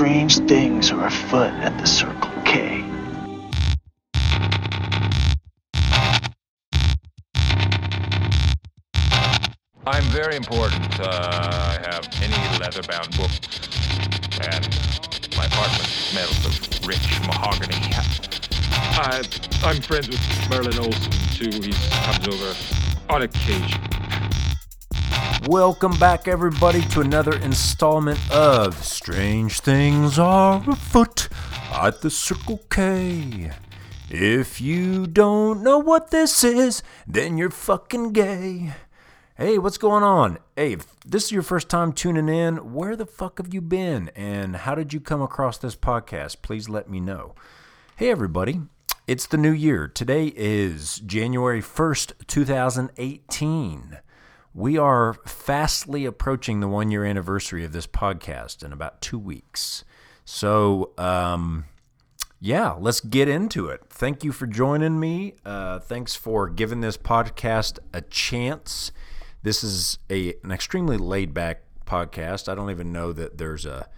strange things are afoot at the Circle K. I'm very important. Uh, I have any leather-bound books, and my apartment smells of rich mahogany. I, I'm friends with Merlin Olsen too. He comes over on occasion. Welcome back, everybody, to another installment of Strange Things Are Afoot at the Circle K. If you don't know what this is, then you're fucking gay. Hey, what's going on? Hey, if this is your first time tuning in, where the fuck have you been? And how did you come across this podcast? Please let me know. Hey, everybody. It's the new year. Today is January 1st, 2018. We are fastly approaching the one year anniversary of this podcast in about two weeks. So, um, yeah, let's get into it. Thank you for joining me. Uh, thanks for giving this podcast a chance. This is a an extremely laid back podcast. I don't even know that there's a,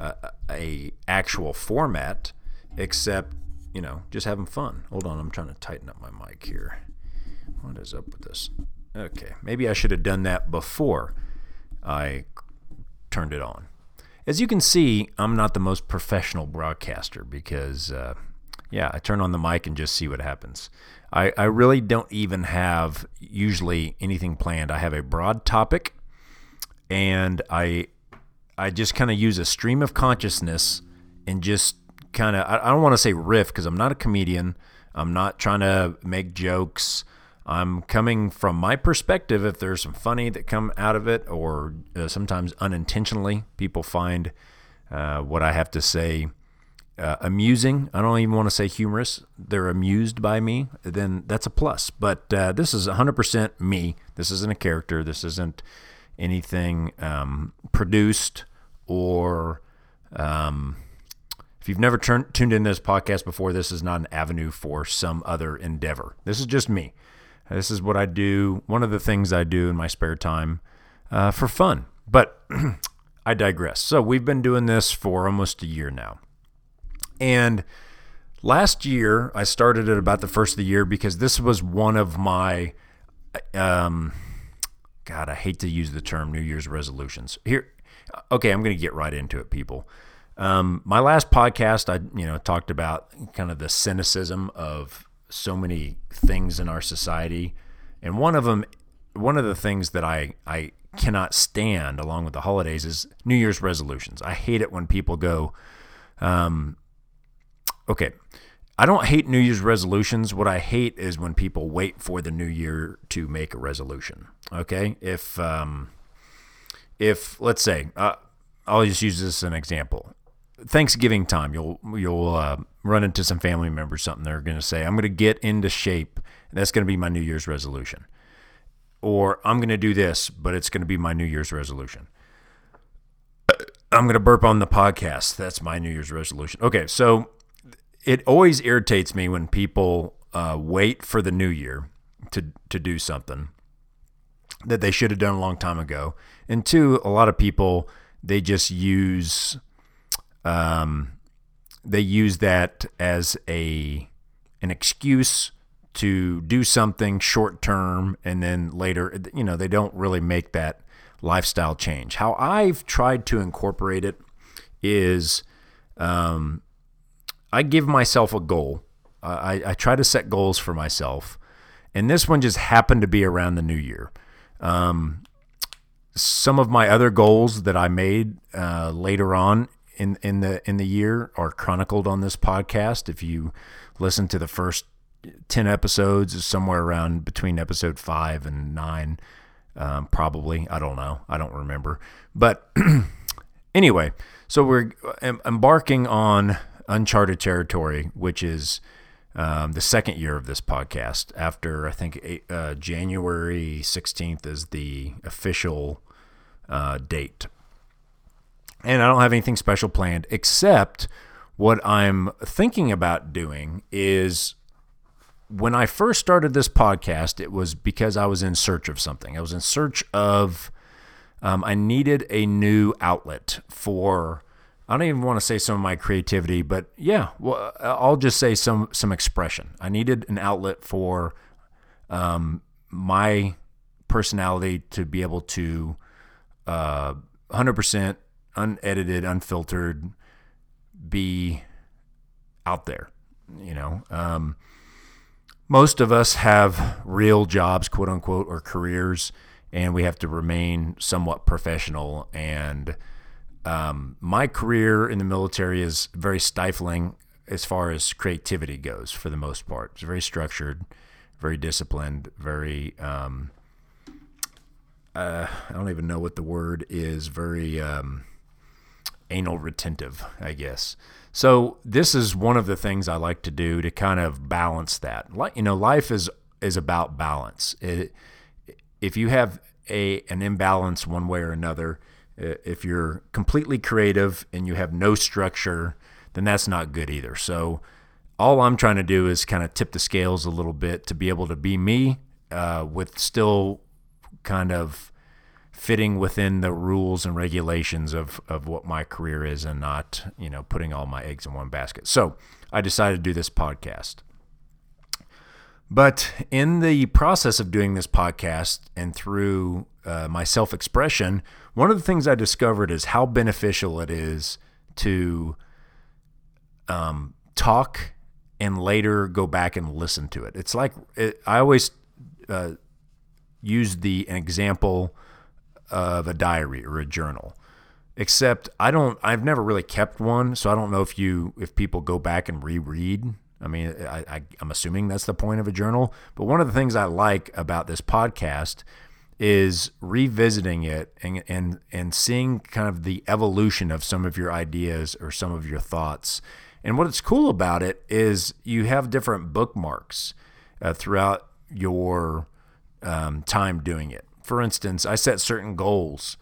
a a actual format, except you know just having fun. Hold on, I'm trying to tighten up my mic here. What is up with this? Okay, maybe I should have done that before I turned it on. As you can see, I'm not the most professional broadcaster because, uh, yeah, I turn on the mic and just see what happens. I, I really don't even have usually anything planned. I have a broad topic, and I I just kind of use a stream of consciousness and just kind of I, I don't want to say riff because I'm not a comedian. I'm not trying to make jokes. I'm coming from my perspective. If there's some funny that come out of it, or uh, sometimes unintentionally, people find uh, what I have to say uh, amusing. I don't even want to say humorous. They're amused by me. Then that's a plus. But uh, this is 100% me. This isn't a character. This isn't anything um, produced or. Um, if you've never tuned in this podcast before, this is not an avenue for some other endeavor. This is just me. This is what I do. One of the things I do in my spare time uh, for fun. But I digress. So we've been doing this for almost a year now. And last year, I started at about the first of the year because this was one of my, um, God, I hate to use the term New Year's resolutions. Here, okay, I'm going to get right into it, people. Um, my last podcast, I you know talked about kind of the cynicism of so many things in our society, and one of them, one of the things that I I cannot stand along with the holidays is New Year's resolutions. I hate it when people go, um, okay. I don't hate New Year's resolutions. What I hate is when people wait for the new year to make a resolution. Okay, if um, if let's say uh, I'll just use this as an example. Thanksgiving time, you'll you'll uh, run into some family members. Something they're going to say, "I'm going to get into shape." That's going to be my New Year's resolution. Or I'm going to do this, but it's going to be my New Year's resolution. I'm going to burp on the podcast. That's my New Year's resolution. Okay, so it always irritates me when people uh, wait for the new year to to do something that they should have done a long time ago. And two, a lot of people they just use um, they use that as a an excuse to do something short term and then later you know they don't really make that lifestyle change. How i've tried to incorporate it is um, i give myself a goal. I, I try to set goals for myself. And this one just happened to be around the new year. Um, some of my other goals that i made uh, later on in in the in the year are chronicled on this podcast. If you listen to the first ten episodes, is somewhere around between episode five and nine, um, probably. I don't know. I don't remember. But anyway, so we're embarking on uncharted territory, which is. Um, the second year of this podcast, after I think uh, January 16th is the official uh, date and I don't have anything special planned except what I'm thinking about doing is when I first started this podcast, it was because I was in search of something. I was in search of, um, I needed a new outlet for I don't even want to say some of my creativity, but yeah, well, I'll just say some some expression. I needed an outlet for um, my personality to be able to uh, 100% unedited, unfiltered, be out there. You know, um, most of us have real jobs, quote unquote, or careers, and we have to remain somewhat professional. And um, my career in the military is very stifling as far as creativity goes, for the most part. It's very structured, very disciplined, very. Um, uh, I don't even know what the word is. Very um, anal retentive, I guess. So this is one of the things I like to do to kind of balance that. Like you know, life is is about balance. It, if you have a an imbalance one way or another, if you're completely creative and you have no structure, then that's not good either. So all I'm trying to do is kind of tip the scales a little bit to be able to be me uh, with still kind of fitting within the rules and regulations of, of what my career is and not, you know, putting all my eggs in one basket. So I decided to do this podcast. But in the process of doing this podcast and through uh, my self expression, one of the things I discovered is how beneficial it is to um, talk and later go back and listen to it. It's like it, I always uh, use the example of a diary or a journal. Except I don't I've never really kept one, so I don't know if you if people go back and reread. I mean, I, I, I'm assuming that's the point of a journal. But one of the things I like about this podcast is revisiting it and, and and seeing kind of the evolution of some of your ideas or some of your thoughts. And what's cool about it is you have different bookmarks uh, throughout your um, time doing it for instance, I set certain goals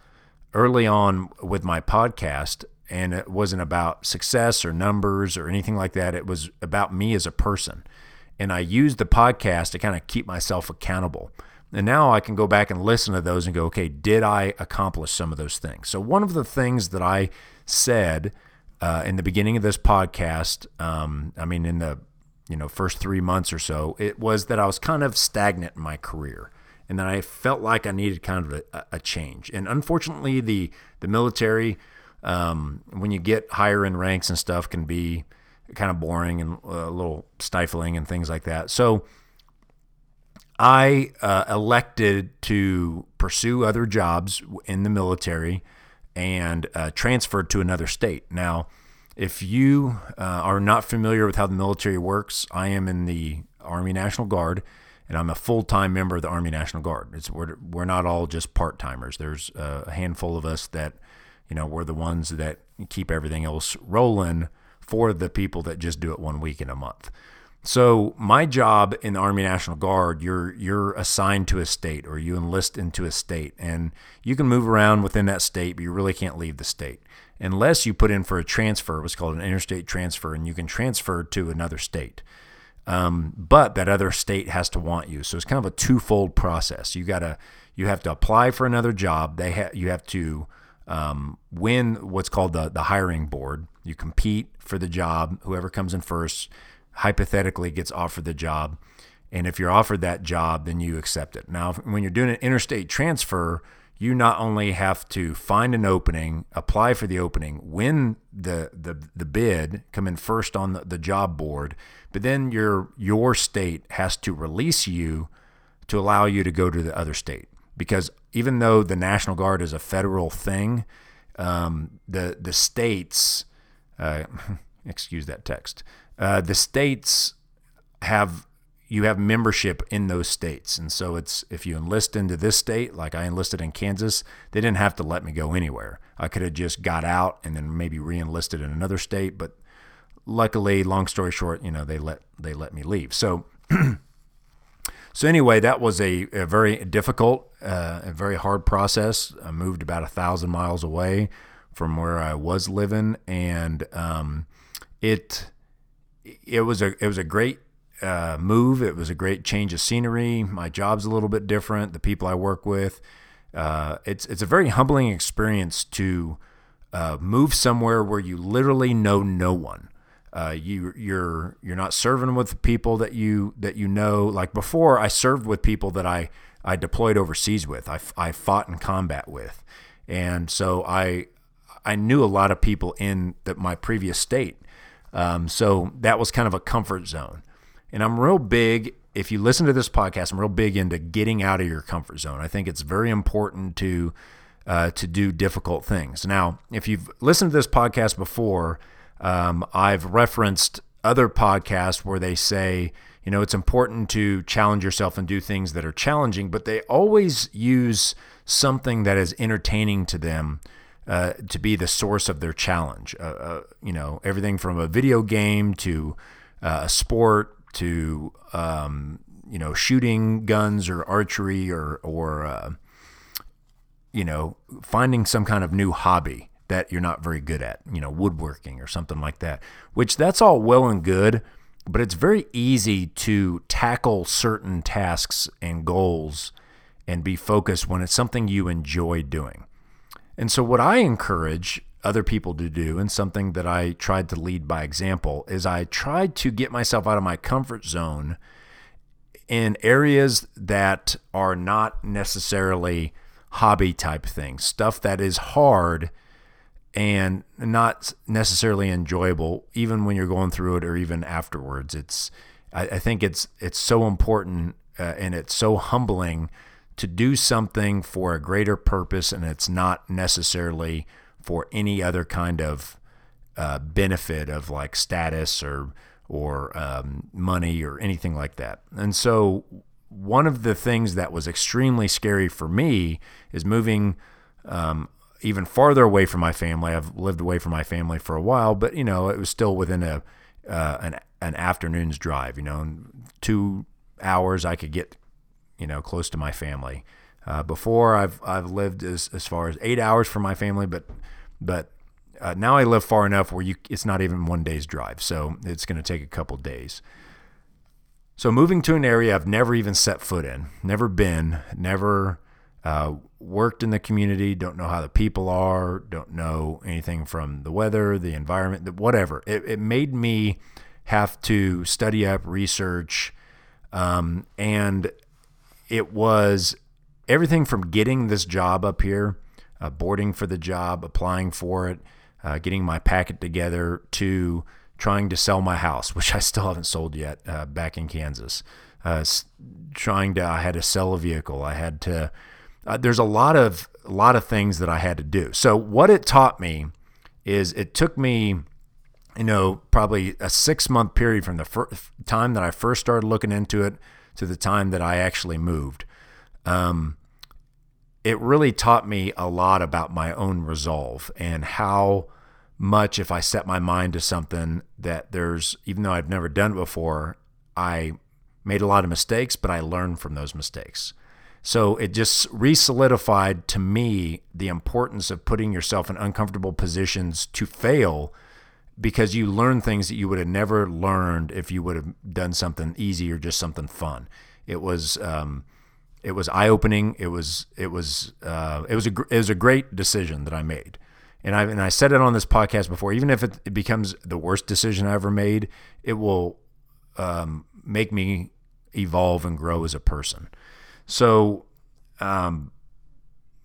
early on with my podcast, and it wasn't about success or numbers or anything like that. It was about me as a person. And I used the podcast to kind of keep myself accountable. And now I can go back and listen to those and go, okay, did I accomplish some of those things? So, one of the things that I said uh, in the beginning of this podcast, um, I mean, in the you know first three months or so, it was that I was kind of stagnant in my career and that I felt like I needed kind of a, a change. And unfortunately, the the military, um, when you get higher in ranks and stuff, can be kind of boring and a little stifling and things like that. So I uh, elected to pursue other jobs in the military and uh, transferred to another state. Now, if you uh, are not familiar with how the military works, I am in the Army National Guard and I'm a full time member of the Army National Guard. It's we're we're not all just part timers. There's a handful of us that, you know, we're the ones that keep everything else rolling for the people that just do it one week in a month. So my job in the Army National Guard, you're you're assigned to a state or you enlist into a state, and you can move around within that state, but you really can't leave the state unless you put in for a transfer, what's called an interstate transfer, and you can transfer to another state. Um, but that other state has to want you. So it's kind of a twofold process. You gotta you have to apply for another job. They ha- you have to um, win what's called the the hiring board. You compete for the job. Whoever comes in first hypothetically gets offered the job. And if you're offered that job, then you accept it. Now, when you're doing an interstate transfer, you not only have to find an opening, apply for the opening, win the the, the bid, come in first on the, the job board, but then your your state has to release you to allow you to go to the other state because even though the National Guard is a federal thing, um, the the states, uh, excuse that text, uh, the states have you have membership in those states, and so it's if you enlist into this state, like I enlisted in Kansas, they didn't have to let me go anywhere. I could have just got out and then maybe re-enlisted in another state, but luckily, long story short, you know, they let they let me leave. So, so anyway, that was a, a very difficult, uh, a very hard process. I moved about a thousand miles away from where I was living, and um, it it was a it was a great uh, move. It was a great change of scenery. My job's a little bit different. The people I work with, uh, it's it's a very humbling experience to uh, move somewhere where you literally know no one. Uh, you you're you're not serving with people that you that you know. Like before, I served with people that I I deployed overseas with. I, I fought in combat with, and so I I knew a lot of people in the, my previous state. Um, so that was kind of a comfort zone. And I'm real big. If you listen to this podcast, I'm real big into getting out of your comfort zone. I think it's very important to uh, to do difficult things. Now, if you've listened to this podcast before, um, I've referenced other podcasts where they say, you know, it's important to challenge yourself and do things that are challenging, but they always use something that is entertaining to them uh, to be the source of their challenge. Uh, uh, you know, everything from a video game to uh, a sport to um, you know shooting guns or archery or or uh, you know finding some kind of new hobby that you're not very good at. You know, woodworking or something like that. Which that's all well and good, but it's very easy to tackle certain tasks and goals and be focused when it's something you enjoy doing. And so, what I encourage other people to do, and something that I tried to lead by example, is I tried to get myself out of my comfort zone in areas that are not necessarily hobby type things, stuff that is hard and not necessarily enjoyable, even when you're going through it or even afterwards. It's, I, I think it's it's so important uh, and it's so humbling to do something for a greater purpose and it's not necessarily for any other kind of uh, benefit of like status or or um, money or anything like that. And so one of the things that was extremely scary for me is moving um, even farther away from my family. I've lived away from my family for a while, but you know it was still within a uh, an an afternoon's drive. You know, two hours I could get you know, close to my family. Uh, before I've I've lived as, as far as eight hours from my family, but but uh, now I live far enough where you it's not even one day's drive, so it's going to take a couple days. So moving to an area I've never even set foot in, never been, never uh, worked in the community, don't know how the people are, don't know anything from the weather, the environment, whatever. It, it made me have to study up, research, um, and it was everything from getting this job up here, uh, boarding for the job, applying for it, uh, getting my packet together, to trying to sell my house, which I still haven't sold yet, uh, back in Kansas. Uh, trying to, I had to sell a vehicle. I had to. Uh, there's a lot of a lot of things that I had to do. So what it taught me is it took me, you know, probably a six month period from the first time that I first started looking into it to the time that I actually moved. Um, it really taught me a lot about my own resolve and how much if I set my mind to something that there's even though I've never done it before, I made a lot of mistakes, but I learned from those mistakes. So it just re-solidified to me the importance of putting yourself in uncomfortable positions to fail because you learn things that you would have never learned if you would have done something easy or just something fun. It was um, it was eye opening. It was it was uh, it was a it was a great decision that I made, and I and I said it on this podcast before. Even if it, it becomes the worst decision I ever made, it will um, make me evolve and grow as a person. So. Um,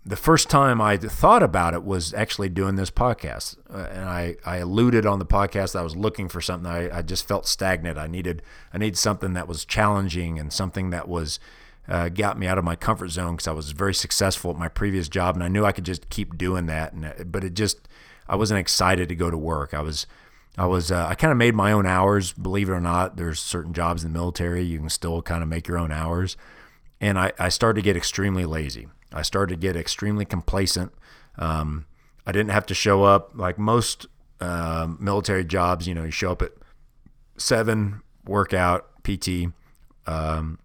the first time I thought about it was actually doing this podcast. Uh, and I, I alluded on the podcast that I was looking for something. I, I just felt stagnant. I needed I needed something that was challenging and something that was uh, got me out of my comfort zone because I was very successful at my previous job and I knew I could just keep doing that. And uh, but it just I wasn't excited to go to work. I was I was uh, I kind of made my own hours. Believe it or not, there's certain jobs in the military you can still kind of make your own hours. And I, I started to get extremely lazy. I started to get extremely complacent. Um, I didn't have to show up like most uh, military jobs. You know, you show up at seven, workout, PT, um,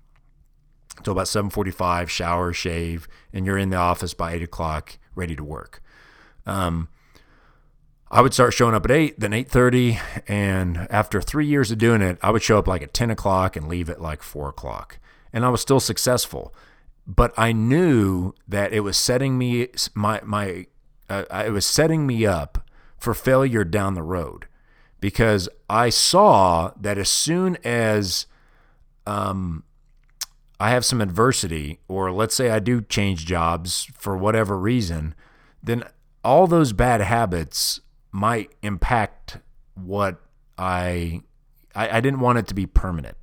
until about seven forty-five, shower, shave, and you're in the office by eight o'clock, ready to work. Um, I would start showing up at eight, then eight thirty, and after three years of doing it, I would show up like at ten o'clock and leave at like four o'clock, and I was still successful but I knew that it was setting me my my uh, it was setting me up for failure down the road because I saw that as soon as um, I have some adversity, or let's say I do change jobs for whatever reason, then all those bad habits might impact what I, I I didn't want it to be permanent.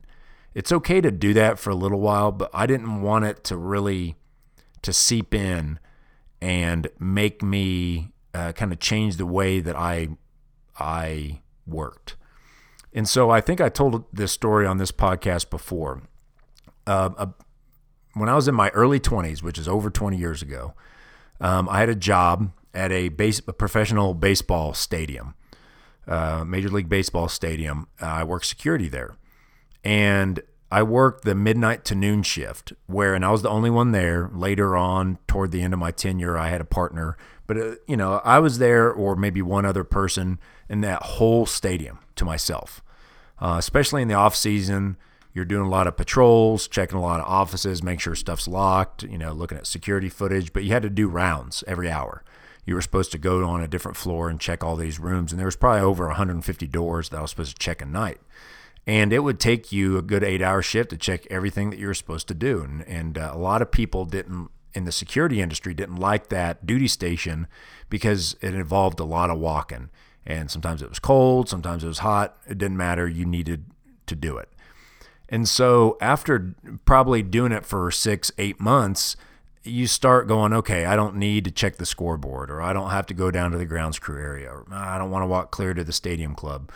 It's okay to do that for a little while, but I didn't want it to really to seep in and make me uh, kind of change the way that I I worked. And so I think I told this story on this podcast before. Uh, uh, when I was in my early 20s, which is over 20 years ago, um, I had a job at a, base, a professional baseball stadium, uh, Major League Baseball stadium. I worked security there. And I worked the midnight to noon shift, where, and I was the only one there. Later on, toward the end of my tenure, I had a partner, but uh, you know, I was there, or maybe one other person in that whole stadium to myself. Uh, especially in the off season, you're doing a lot of patrols, checking a lot of offices, make sure stuff's locked. You know, looking at security footage, but you had to do rounds every hour. You were supposed to go on a different floor and check all these rooms, and there was probably over 150 doors that I was supposed to check a night and it would take you a good eight hour shift to check everything that you were supposed to do. And, and uh, a lot of people didn't in the security industry didn't like that duty station because it involved a lot of walking. And sometimes it was cold sometimes it was hot. It didn't matter. You needed to do it. And so after probably doing it for six eight months you start going okay i don't need to check the scoreboard or i don't have to go down to the grounds crew area or i don't want to walk clear to the stadium club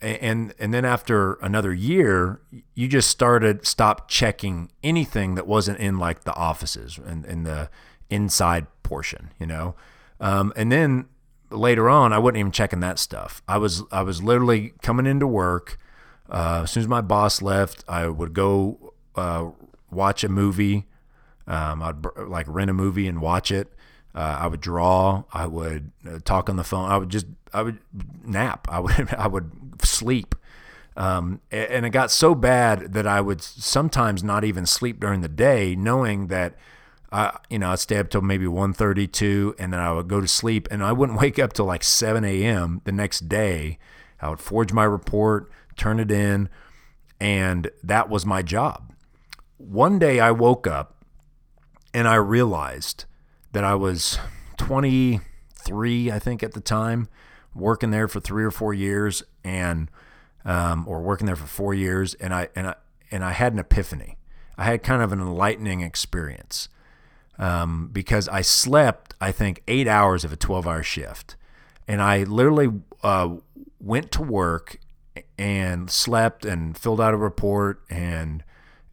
and and then after another year you just started stop checking anything that wasn't in like the offices and in the inside portion you know? Um, and then later on i wasn't even checking that stuff. I was i was literally coming into work uh, as soon as my boss left i would go uh, watch a movie. Um, i'd like rent a movie and watch it uh, I would draw. I would uh, talk on the phone. I would just I would nap. I would I would sleep. Um, and it got so bad that I would sometimes not even sleep during the day, knowing that I, you know, I'd stay up till maybe 1.32 and then I would go to sleep and I wouldn't wake up till like 7 a.m. the next day. I would forge my report, turn it in, and that was my job. One day I woke up and I realized that I was 23, I think, at the time, working there for three or four years, and um, or working there for four years, and I and I and I had an epiphany. I had kind of an enlightening experience um, because I slept, I think, eight hours of a 12-hour shift, and I literally uh, went to work and slept and filled out a report and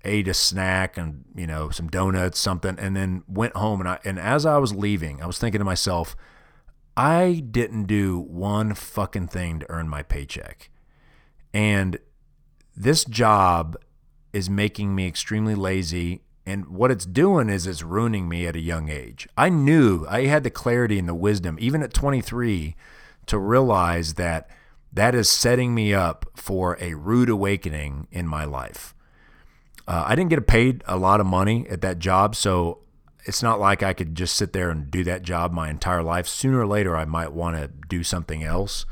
ate a snack and you know some donuts something and then went home and I and as I was leaving I was thinking to myself I didn't do one fucking thing to earn my paycheck and this job is making me extremely lazy and what it's doing is it's ruining me at a young age. I knew I had the clarity and the wisdom even at 23 to realize that that is setting me up for a rude awakening in my life. Uh, I didn't get paid a lot of money at that job, so it's not like I could just sit there and do that job my entire life. Sooner or later, I might want to do something else.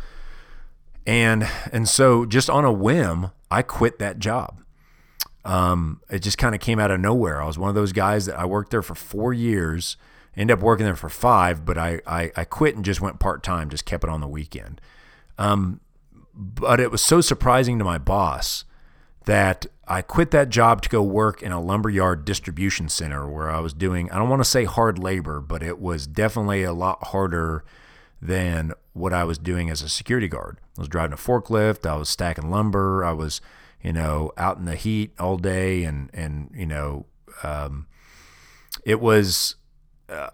And and so just on a whim, I quit that job. Um, it just kind of came out of nowhere. I was one of those guys that I worked there for four years, ended up working there for five, but I I, I quit and just went part time, just kept it on the weekend. Um, but it was so surprising to my boss that I quit that job to go work in a lumberyard distribution center where I was doing, I don't want to say hard labor, but it was definitely a lot harder than what I was doing as a security guard. I was driving a forklift, I was stacking lumber, I was, you know, out in the heat all day and, and, you know, um, it was, uh,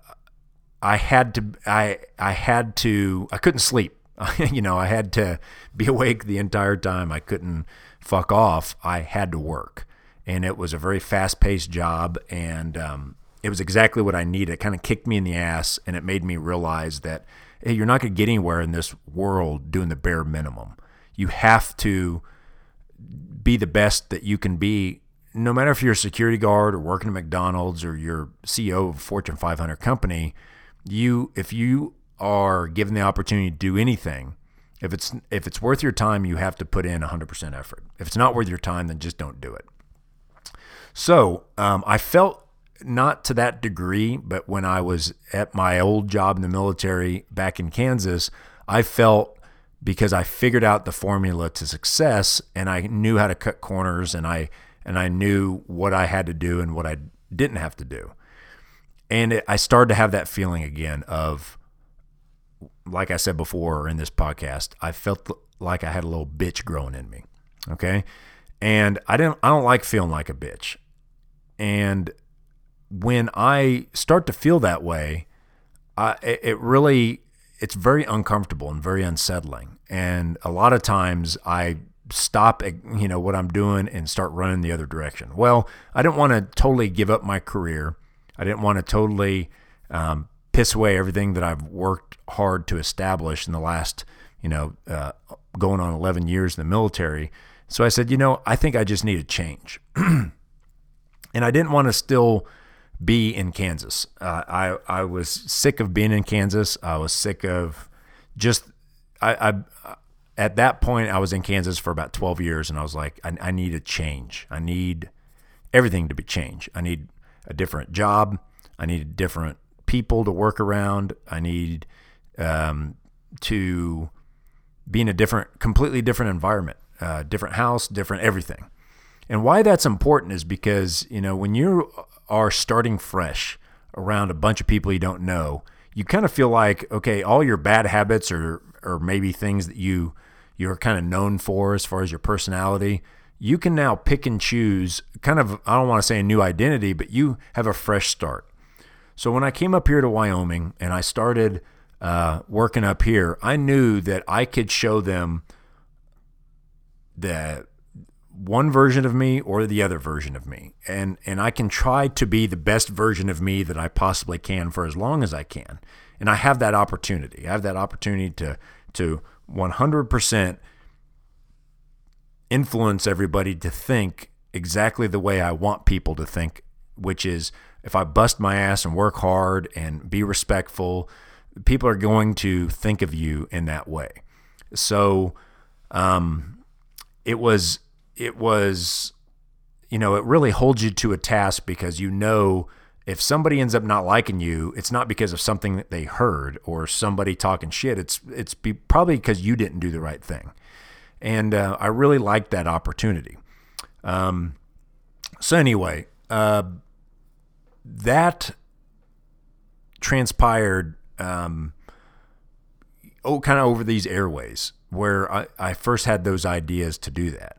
I had to, I, I had to, I couldn't sleep. you know, I had to be awake the entire time. I couldn't, fuck off, I had to work. And it was a very fast paced job. And um, it was exactly what I needed. It kind of kicked me in the ass and it made me realize that, hey, you're not going to get anywhere in this world doing the bare minimum. You have to be the best that you can be, no matter if you're a security guard or working at McDonald's or you're CEO of a Fortune 500 company. You, if you are given the opportunity to do anything, if it's if it's worth your time, you have to put in 100% effort. If it's not worth your time, then just don't do it. So um, I felt not to that degree, but when I was at my old job in the military back in Kansas, I felt because I figured out the formula to success and I knew how to cut corners and I and I knew what I had to do and what I didn't have to do. And it, I started to have that feeling again of like I said before in this podcast, I felt like I had a little bitch growing in me. Okay? And I didn't I don't like feeling like a bitch. And when I start to feel that way, I, it really it's very uncomfortable and very unsettling. And a lot of times I stop you know what I'm doing and start running the other direction. Well, I didn't want to totally give up my career. I didn't want to totally um, piss away everything that I've worked hard to establish in the last you know uh, going on 11 years in the military. So I said, you know, I think I just need a change. and I didn't want to still be in Kansas. Uh, I I was sick of being in Kansas. I was sick of just I, I at that point I was in Kansas for about 12 years, and I was like, I, I need a change. I need everything to be changed. I need a different job. I need a different people to work around. I need um, to be in a different, completely different environment, uh, different house, different everything. And why that's important is because you know when you are starting fresh around a bunch of people you don't know, you kind of feel like, okay, all your bad habits or or maybe things that you you're kind of known for as far as your personality, you can now pick and choose kind of I don't want to say a new identity, but you have a fresh start. So when I came up here to Wyoming and I started uh, working up here, I knew that I could show them that one version of me or the other version of me. And and I can try to be the best version of me that I possibly can for as long as I can. And I have that opportunity. I have that opportunity to to 100% influence everybody to think exactly the way I want people to think which is if I bust my ass and work hard and be respectful people are going to think of you in that way so um it was it was, you know, it really holds you to a task because you know if somebody ends up not liking you, it's not because of something that they heard or somebody talking shit. It's it's be, probably because you didn't do the right thing, and uh, I really liked that opportunity. Um, so anyway, uh, that transpired. Um, oh, kind of over these airways where I, I first had those ideas to do that.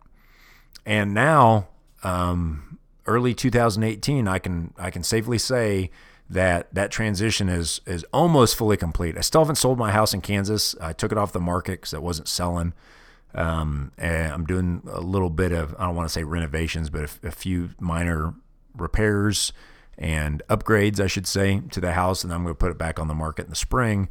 And now um, early 2018 i can i can safely say that that transition is is almost fully complete. I still haven't sold my house in kansas. I took it off the market because it wasn't selling. Um, and i'm doing a little bit of i don't want to say renovations but a, a few minor repairs and upgrades i should say to the house and i'm going to put it back on the market in the spring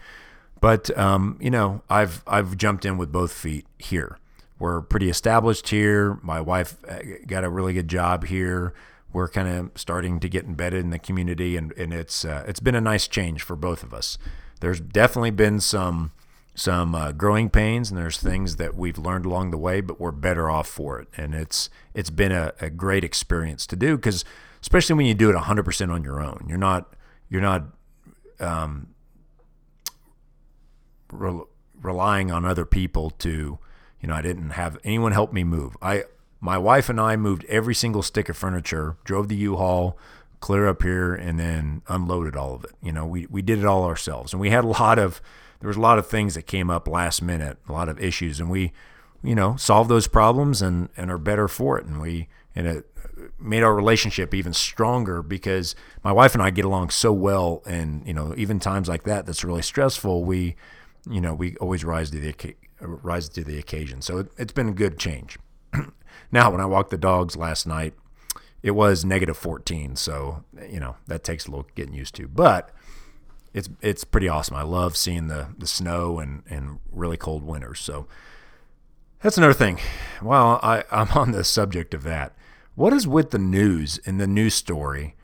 but um, you know i've i've jumped in with both feet here we're pretty established here. My wife uh, got a really good job here. We're kind of starting to get embedded in the community, and, and it's uh, it's been a nice change for both of us. There's definitely been some some uh, growing pains, and there's things that we've learned along the way, but we're better off for it. And it's it's been a, a great experience to do because especially when you do it 100% on your own, you're not you're not um, re- relying on other people to you know, I didn't have anyone help me move. I my wife and I moved every single stick of furniture, drove the U-Haul clear up here and then unloaded all of it. You know, we we did it all ourselves. And we had a lot of there was a lot of things that came up last minute, a lot of issues and we you know, solved those problems and and are better for it and we and it made our relationship even stronger because my wife and I get along so well and you know, even times like that that's really stressful, we you know, we always rise to the rise to the occasion. So it, has been a good change. now, when I walked the dogs last night, it was negative 14. So, you know, that takes a little getting used to. But it's it's pretty awesome. I love seeing the, the snow and, and really cold winters. So that's another thing. While I, I'm on the subject of that, what is with the news and the news story?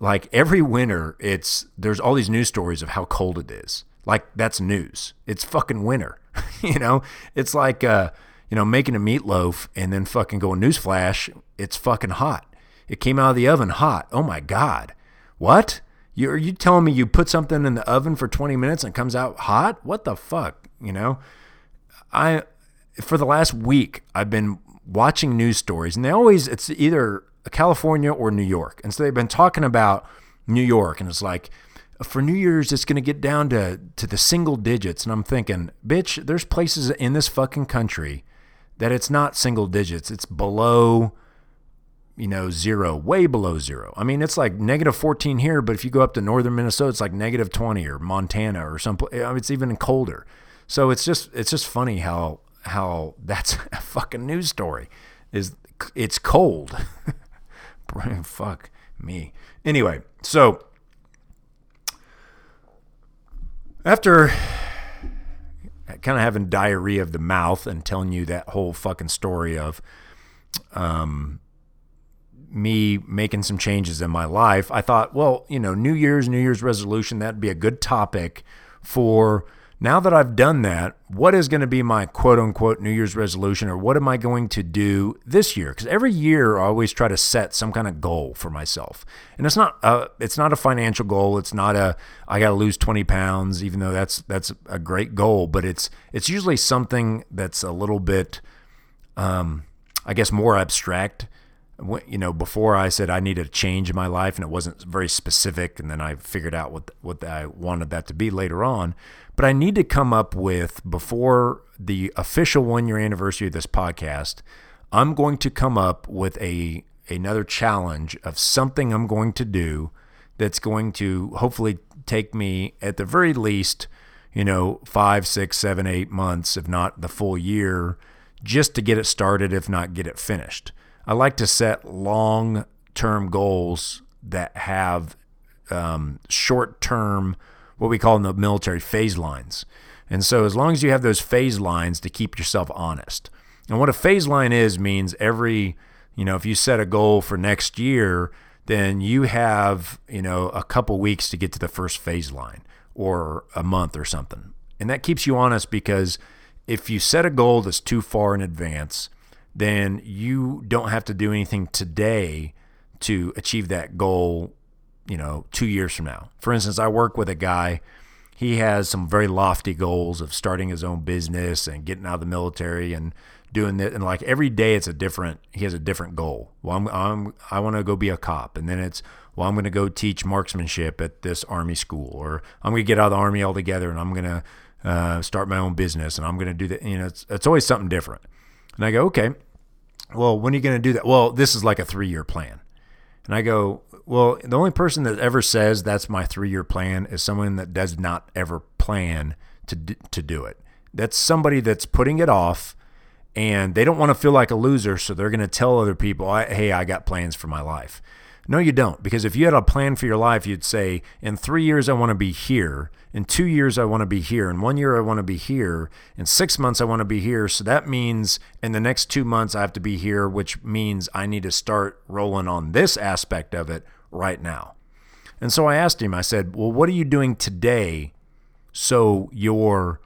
Like every winter, it's there's all these news stories of how cold it is. like that's news. It's fucking winter. you know, it's like uh, you know making a meatloaf and then fucking going newsflash. It's fucking hot. It came out of the oven hot. Oh my god, what? You are you telling me you put something in the oven for 20 minutes and it comes out hot? What the fuck? You know, I for the last week I've been watching news stories and they always it's either California or New York. And so they've been talking about New York and it's like for New Year's it's going to get down to to the single digits and I'm thinking, bitch, there's places in this fucking country that it's not single digits. It's below you know, zero, way below zero. I mean, it's like negative 14 here, but if you go up to northern Minnesota, it's like negative 20 or Montana or some. It's even colder. So it's just it's just funny how how that's a fucking news story. Is it's cold. Fuck me. Anyway, so after kind of having diarrhea of the mouth and telling you that whole fucking story of um me making some changes in my life, I thought, well, you know, New Year's, New Year's resolution, that'd be a good topic for now that I've done that, what is going to be my quote unquote New Year's resolution or what am I going to do this year? Because every year I always try to set some kind of goal for myself. And it's not a, it's not a financial goal. It's not a I got to lose 20 pounds, even though that's that's a great goal. But it's it's usually something that's a little bit, um, I guess, more abstract you know, before I said I needed a change in my life, and it wasn't very specific, and then I figured out what what I wanted that to be later on. But I need to come up with before the official one year anniversary of this podcast. I'm going to come up with a another challenge of something I'm going to do that's going to hopefully take me at the very least, you know, five, six, seven, eight months, if not the full year, just to get it started, if not get it finished. I like to set long term goals that have um, short term, what we call in the military phase lines. And so, as long as you have those phase lines to keep yourself honest. And what a phase line is means every, you know, if you set a goal for next year, then you have, you know, a couple weeks to get to the first phase line or a month or something. And that keeps you honest because if you set a goal that's too far in advance, then you don't have to do anything today to achieve that goal, you know, two years from now. For instance, I work with a guy, he has some very lofty goals of starting his own business and getting out of the military and doing that. And like every day it's a different, he has a different goal. Well, I'm, I'm I want to go be a cop. And then it's, well, I'm going to go teach marksmanship at this army school, or I'm going to get out of the army altogether and I'm going to uh, start my own business and I'm going to do that. You know, it's, it's always something different. And I go, okay, well, when are you going to do that? Well, this is like a three year plan. And I go, well, the only person that ever says that's my three year plan is someone that does not ever plan to, to do it. That's somebody that's putting it off and they don't want to feel like a loser. So they're going to tell other people, hey, I got plans for my life. No, you don't. Because if you had a plan for your life, you'd say, in three years, I want to be here. In two years, I want to be here. In one year, I want to be here. In six months, I want to be here. So that means in the next two months, I have to be here, which means I need to start rolling on this aspect of it right now. And so I asked him, I said, well, what are you doing today so your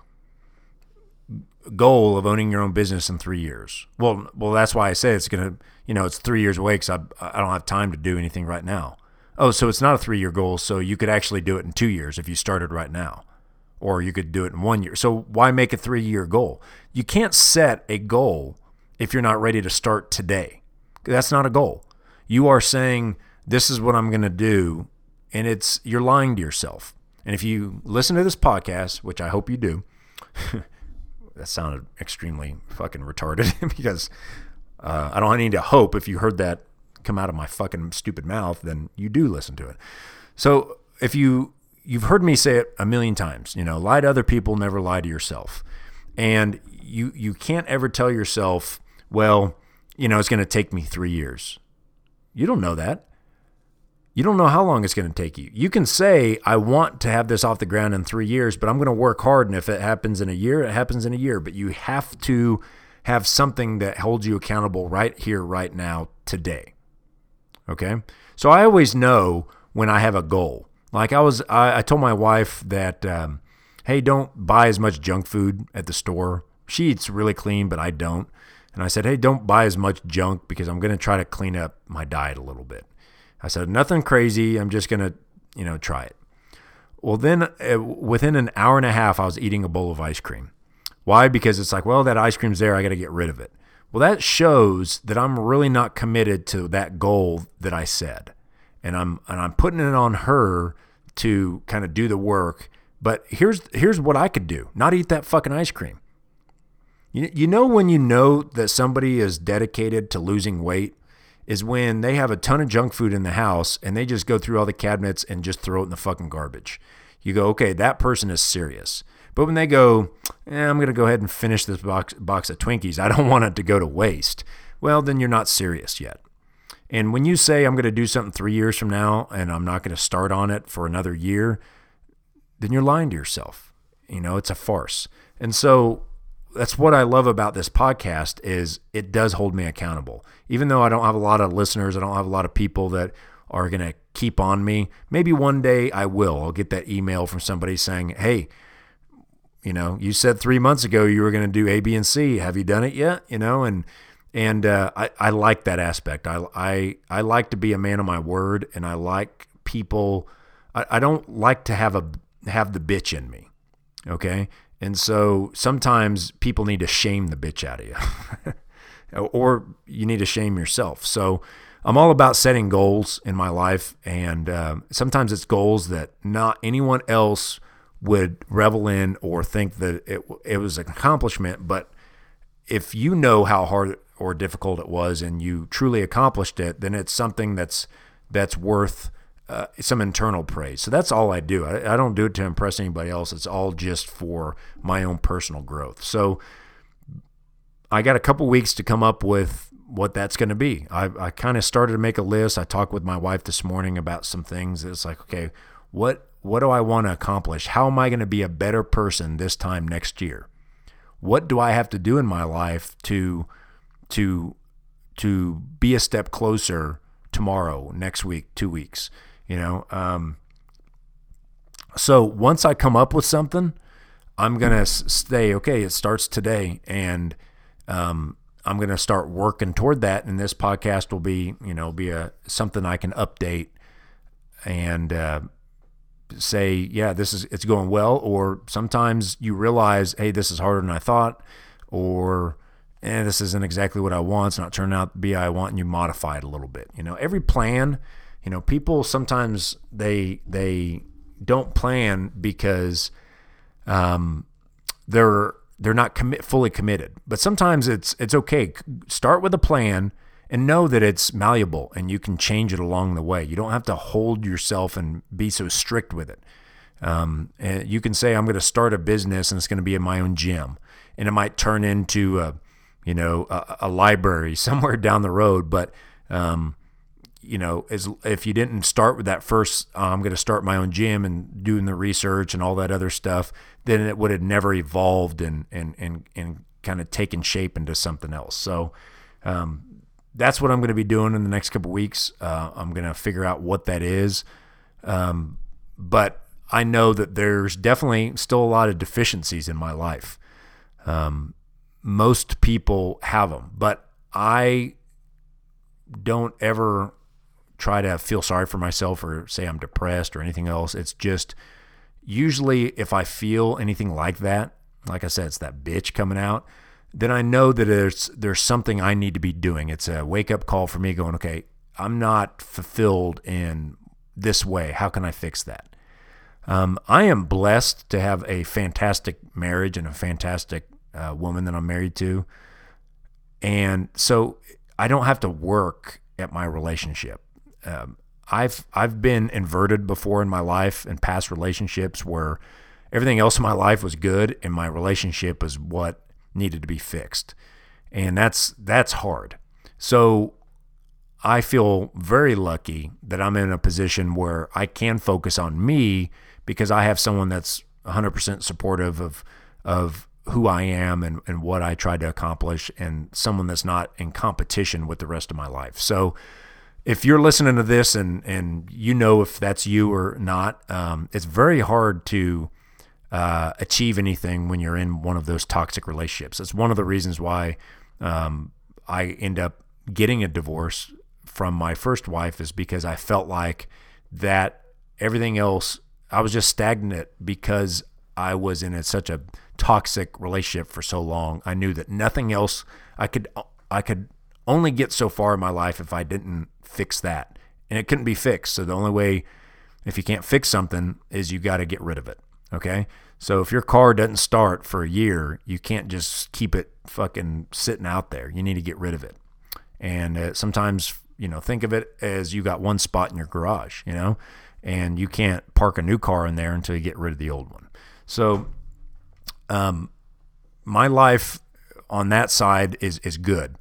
goal of owning your own business in three years? Well, well, that's why I say it's going to you know, it's three years away because I, I don't have time to do anything right now. Oh, so it's not a three year goal. So you could actually do it in two years if you started right now, or you could do it in one year. So why make a three year goal? You can't set a goal if you're not ready to start today. That's not a goal. You are saying, this is what I'm going to do. And it's, you're lying to yourself. And if you listen to this podcast, which I hope you do, that sounded extremely fucking retarded because uh, I don't need to hope if you heard that come out of my fucking stupid mouth, then you do listen to it. So if you you've heard me say it a million times, you know, lie to other people, never lie to yourself. And you you can't ever tell yourself, well, you know, it's going to take me 3 years. You don't know that. You don't know how long it's going to take you. You can say, I want to have this off the ground in three years, but I'm going to work hard. And if it happens in a year, it happens in a year. But you have to have something that holds you accountable right here, right now, today. Okay. So I always know when I have a goal. Like I was, I, I told my wife that um, hey, don't buy as much junk food at the store. She eats really clean, but I don't. And I said, hey, don't buy as much junk because I'm going to try to clean up my diet a little bit. I said, nothing crazy. I'm just going to, you know, try it. Well, then uh, within an hour and a half, I was eating a bowl of ice cream. Why? Because it's like, well, that ice cream's there. I got to get rid of it. Well, that shows that I'm really not committed to that goal that I said. And I'm and I'm putting it on her to kind of do the work. But here's here's what I could do. Not eat that fucking ice cream. You, you know when you know that somebody is dedicated to losing weight is when they have a ton of junk food in the house and they just go through all the cabinets and just throw it in the fucking garbage. You go, okay, that person is serious. But when they go, eh, I'm going to go ahead and finish this box, box of Twinkies, I don't want it to go to waste. Well, then you're not serious yet. And when you say I'm going to do something three years from now and I'm not going to start on it for another year, then you're lying to yourself. You know, it's a farce. And so that's what I love about this podcast is it does hold me accountable. Even though I don't have a lot of listeners, I don't have a lot of people that are going to keep on me. Maybe one day I will. I'll get that email from somebody saying, "Hey, you know, you said 3 months ago you were going to do A, B, and C. Have you done it yet?" You know, and and uh, I, I like that aspect. I, I I like to be a man of my word, and I like people. I, I don't like to have a have the bitch in me. Okay, and so sometimes people need to shame the bitch out of you, or you need to shame yourself. So I'm all about setting goals in my life, and uh, sometimes it's goals that not anyone else would revel in or think that it it was an accomplishment. But if you know how hard or difficult it was, and you truly accomplished it, then it's something that's that's worth uh, some internal praise. So that's all I do. I, I, don't do it to impress anybody else. It's all just for my own personal growth. So I got a couple weeks to come up with what that's going to be. I, I kind of started to make a list. I talked with my wife this morning about some things. It's like, okay, what what do I want to accomplish? How am I going to be a better person this time next year? What do I have to do in my life to to to be a step closer tomorrow, next week, two weeks? you know um, so once i come up with something i'm going to stay okay it starts today and um, i'm going to start working toward that and this podcast will be you know be a something i can update and uh, say yeah this is it's going well or sometimes you realize hey this is harder than i thought or eh, this isn't exactly what i want it's not turning out to be i want and you modify it a little bit you know every plan you know, people sometimes they they don't plan because um, they're they're not commit fully committed. But sometimes it's it's okay. Start with a plan and know that it's malleable and you can change it along the way. You don't have to hold yourself and be so strict with it. Um, and you can say, I'm going to start a business and it's going to be in my own gym, and it might turn into a, you know, a, a library somewhere down the road. But um, you know, as if you didn't start with that first, uh, I'm going to start my own gym and doing the research and all that other stuff, then it would have never evolved and and and and kind of taken shape into something else. So um, that's what I'm going to be doing in the next couple weeks. Uh, I'm going to figure out what that is, um, but I know that there's definitely still a lot of deficiencies in my life. Um, most people have them, but I don't ever try to feel sorry for myself or say I'm depressed or anything else. It's just usually if I feel anything like that, like I said, it's that bitch coming out, then I know that there's there's something I need to be doing. It's a wake up call for me going, okay, I'm not fulfilled in this way. How can I fix that? Um, I am blessed to have a fantastic marriage and a fantastic uh, woman that I'm married to. And so I don't have to work at my relationship um, I've I've been inverted before in my life in past relationships where everything else in my life was good and my relationship was what needed to be fixed. And that's that's hard. So I feel very lucky that I'm in a position where I can focus on me because I have someone that's 100% supportive of of who I am and, and what I try to accomplish and someone that's not in competition with the rest of my life. So if you're listening to this and and you know if that's you or not, um, it's very hard to uh, achieve anything when you're in one of those toxic relationships. It's one of the reasons why um, I end up getting a divorce from my first wife is because I felt like that everything else I was just stagnant because I was in a, such a toxic relationship for so long. I knew that nothing else I could I could only get so far in my life if I didn't fix that. And it couldn't be fixed. So the only way if you can't fix something is you got to get rid of it. Okay? So if your car doesn't start for a year, you can't just keep it fucking sitting out there. You need to get rid of it. And uh, sometimes, you know, think of it as you got one spot in your garage, you know, and you can't park a new car in there until you get rid of the old one. So, um, my life on that side is is good.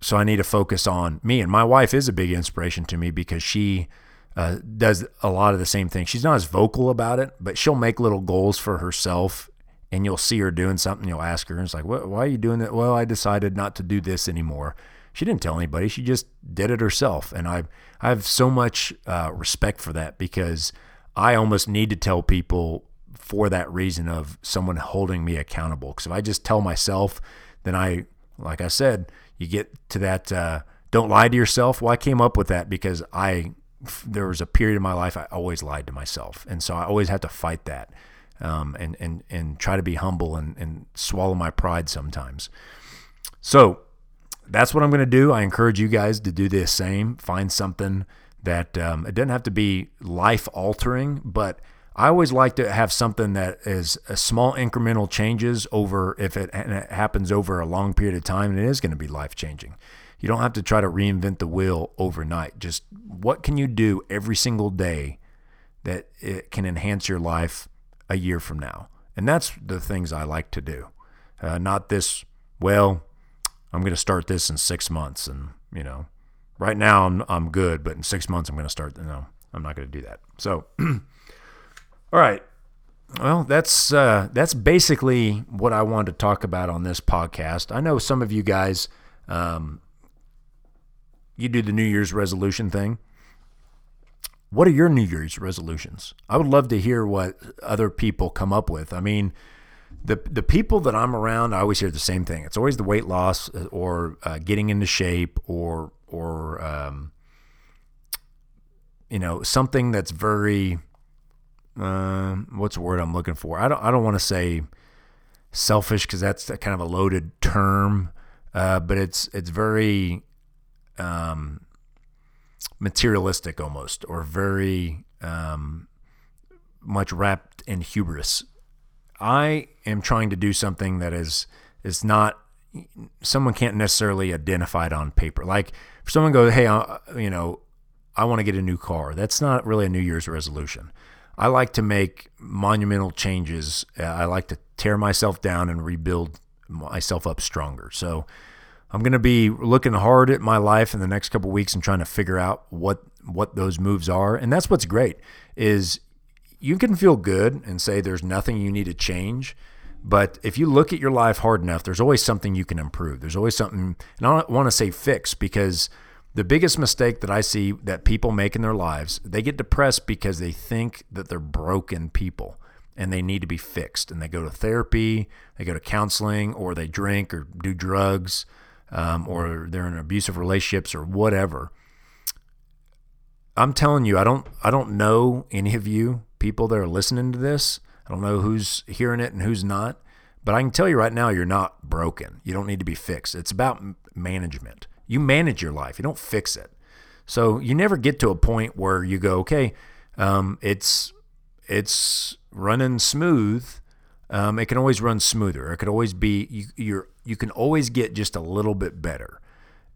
So I need to focus on me, and my wife is a big inspiration to me because she uh, does a lot of the same thing. She's not as vocal about it, but she'll make little goals for herself, and you'll see her doing something. You'll ask her, and it's like, "Why are you doing that?" Well, I decided not to do this anymore. She didn't tell anybody. She just did it herself, and I I have so much uh, respect for that because I almost need to tell people for that reason of someone holding me accountable. Because if I just tell myself, then I, like I said, you get to that. Uh, don't lie to yourself. Well, I came up with that because I there was a period in my life I always lied to myself, and so I always had to fight that, um, and and and try to be humble and and swallow my pride sometimes. So that's what I'm going to do. I encourage you guys to do the same. Find something that um, it doesn't have to be life altering, but I always like to have something that is a small incremental changes over if it, it happens over a long period of time, and it is going to be life changing. You don't have to try to reinvent the wheel overnight. Just what can you do every single day that it can enhance your life a year from now? And that's the things I like to do. Uh, not this, well, I'm going to start this in six months. And, you know, right now I'm, I'm good, but in six months I'm going to start. No, I'm not going to do that. So, all right. Well, that's uh, that's basically what I wanted to talk about on this podcast. I know some of you guys um, you do the New Year's resolution thing. What are your New Year's resolutions? I would love to hear what other people come up with. I mean, the the people that I'm around, I always hear the same thing. It's always the weight loss uh, or uh, getting into shape or or um, you know something that's very uh, what's the word I'm looking for? I don't I don't want to say selfish because that's kind of a loaded term, uh, but it's it's very um, materialistic almost, or very um, much wrapped in hubris. I am trying to do something that is is not someone can't necessarily identify it on paper. Like if someone goes, "Hey, uh, you know, I want to get a new car," that's not really a New Year's resolution. I like to make monumental changes. Uh, I like to tear myself down and rebuild myself up stronger. So I'm going to be looking hard at my life in the next couple weeks and trying to figure out what what those moves are. And that's what's great is you can feel good and say there's nothing you need to change. But if you look at your life hard enough, there's always something you can improve. There's always something, and I don't want to say fix because the biggest mistake that I see that people make in their lives, they get depressed because they think that they're broken people and they need to be fixed. And they go to therapy, they go to counseling, or they drink or do drugs um, or they're in abusive relationships or whatever. I'm telling you, I don't I don't know any of you people that are listening to this. I don't know who's hearing it and who's not, but I can tell you right now, you're not broken. You don't need to be fixed. It's about management. You manage your life. You don't fix it. So you never get to a point where you go, okay, um, it's it's running smooth. Um, it can always run smoother. It could always be you, you're you can always get just a little bit better.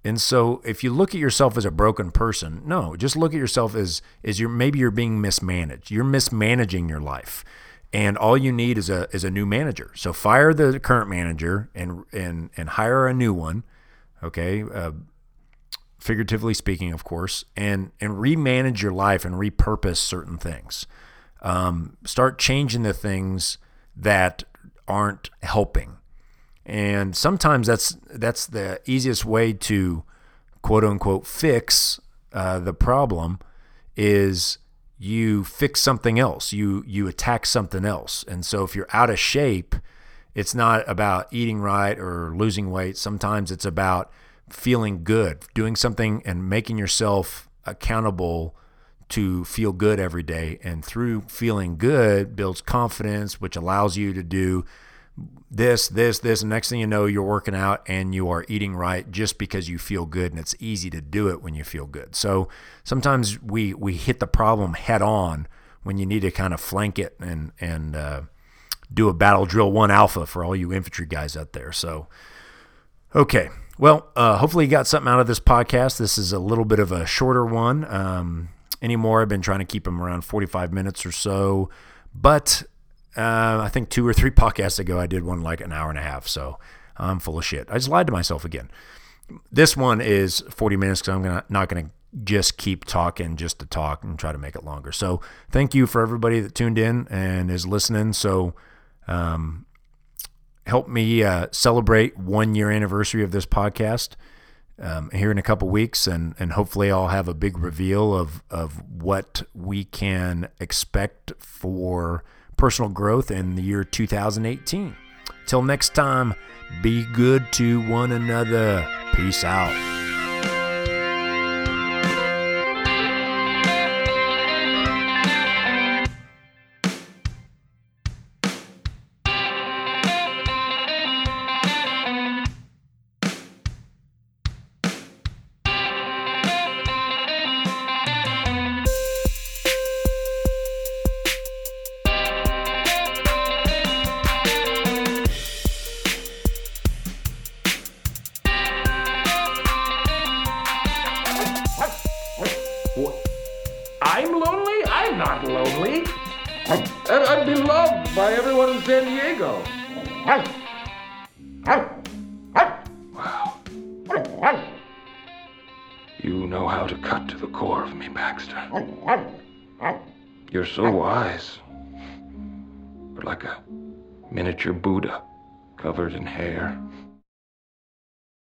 And so if you look at yourself as a broken person, no, just look at yourself as as you're maybe you're being mismanaged. You're mismanaging your life. And all you need is a is a new manager. So fire the current manager and and and hire a new one. Okay, uh, figuratively speaking, of course, and and remanage your life and repurpose certain things. Um, start changing the things that aren't helping. And sometimes that's that's the easiest way to quote unquote fix uh, the problem is you fix something else. You you attack something else. And so if you're out of shape, it's not about eating right or losing weight. Sometimes it's about feeling good, doing something and making yourself accountable to feel good every day. And through feeling good builds confidence, which allows you to do this, this, this. And next thing you know, you're working out and you are eating right just because you feel good. And it's easy to do it when you feel good. So sometimes we, we hit the problem head on when you need to kind of flank it and, and, uh, do a battle drill one alpha for all you infantry guys out there. So, okay. Well, uh, hopefully you got something out of this podcast. This is a little bit of a shorter one. Um, anymore, I've been trying to keep them around 45 minutes or so. But uh, I think two or three podcasts ago, I did one like an hour and a half. So I'm full of shit. I just lied to myself again. This one is 40 minutes because I'm gonna not gonna just keep talking just to talk and try to make it longer. So thank you for everybody that tuned in and is listening. So um, help me uh, celebrate one year anniversary of this podcast um, here in a couple weeks, and and hopefully I'll have a big reveal of of what we can expect for personal growth in the year 2018. Till next time, be good to one another. Peace out.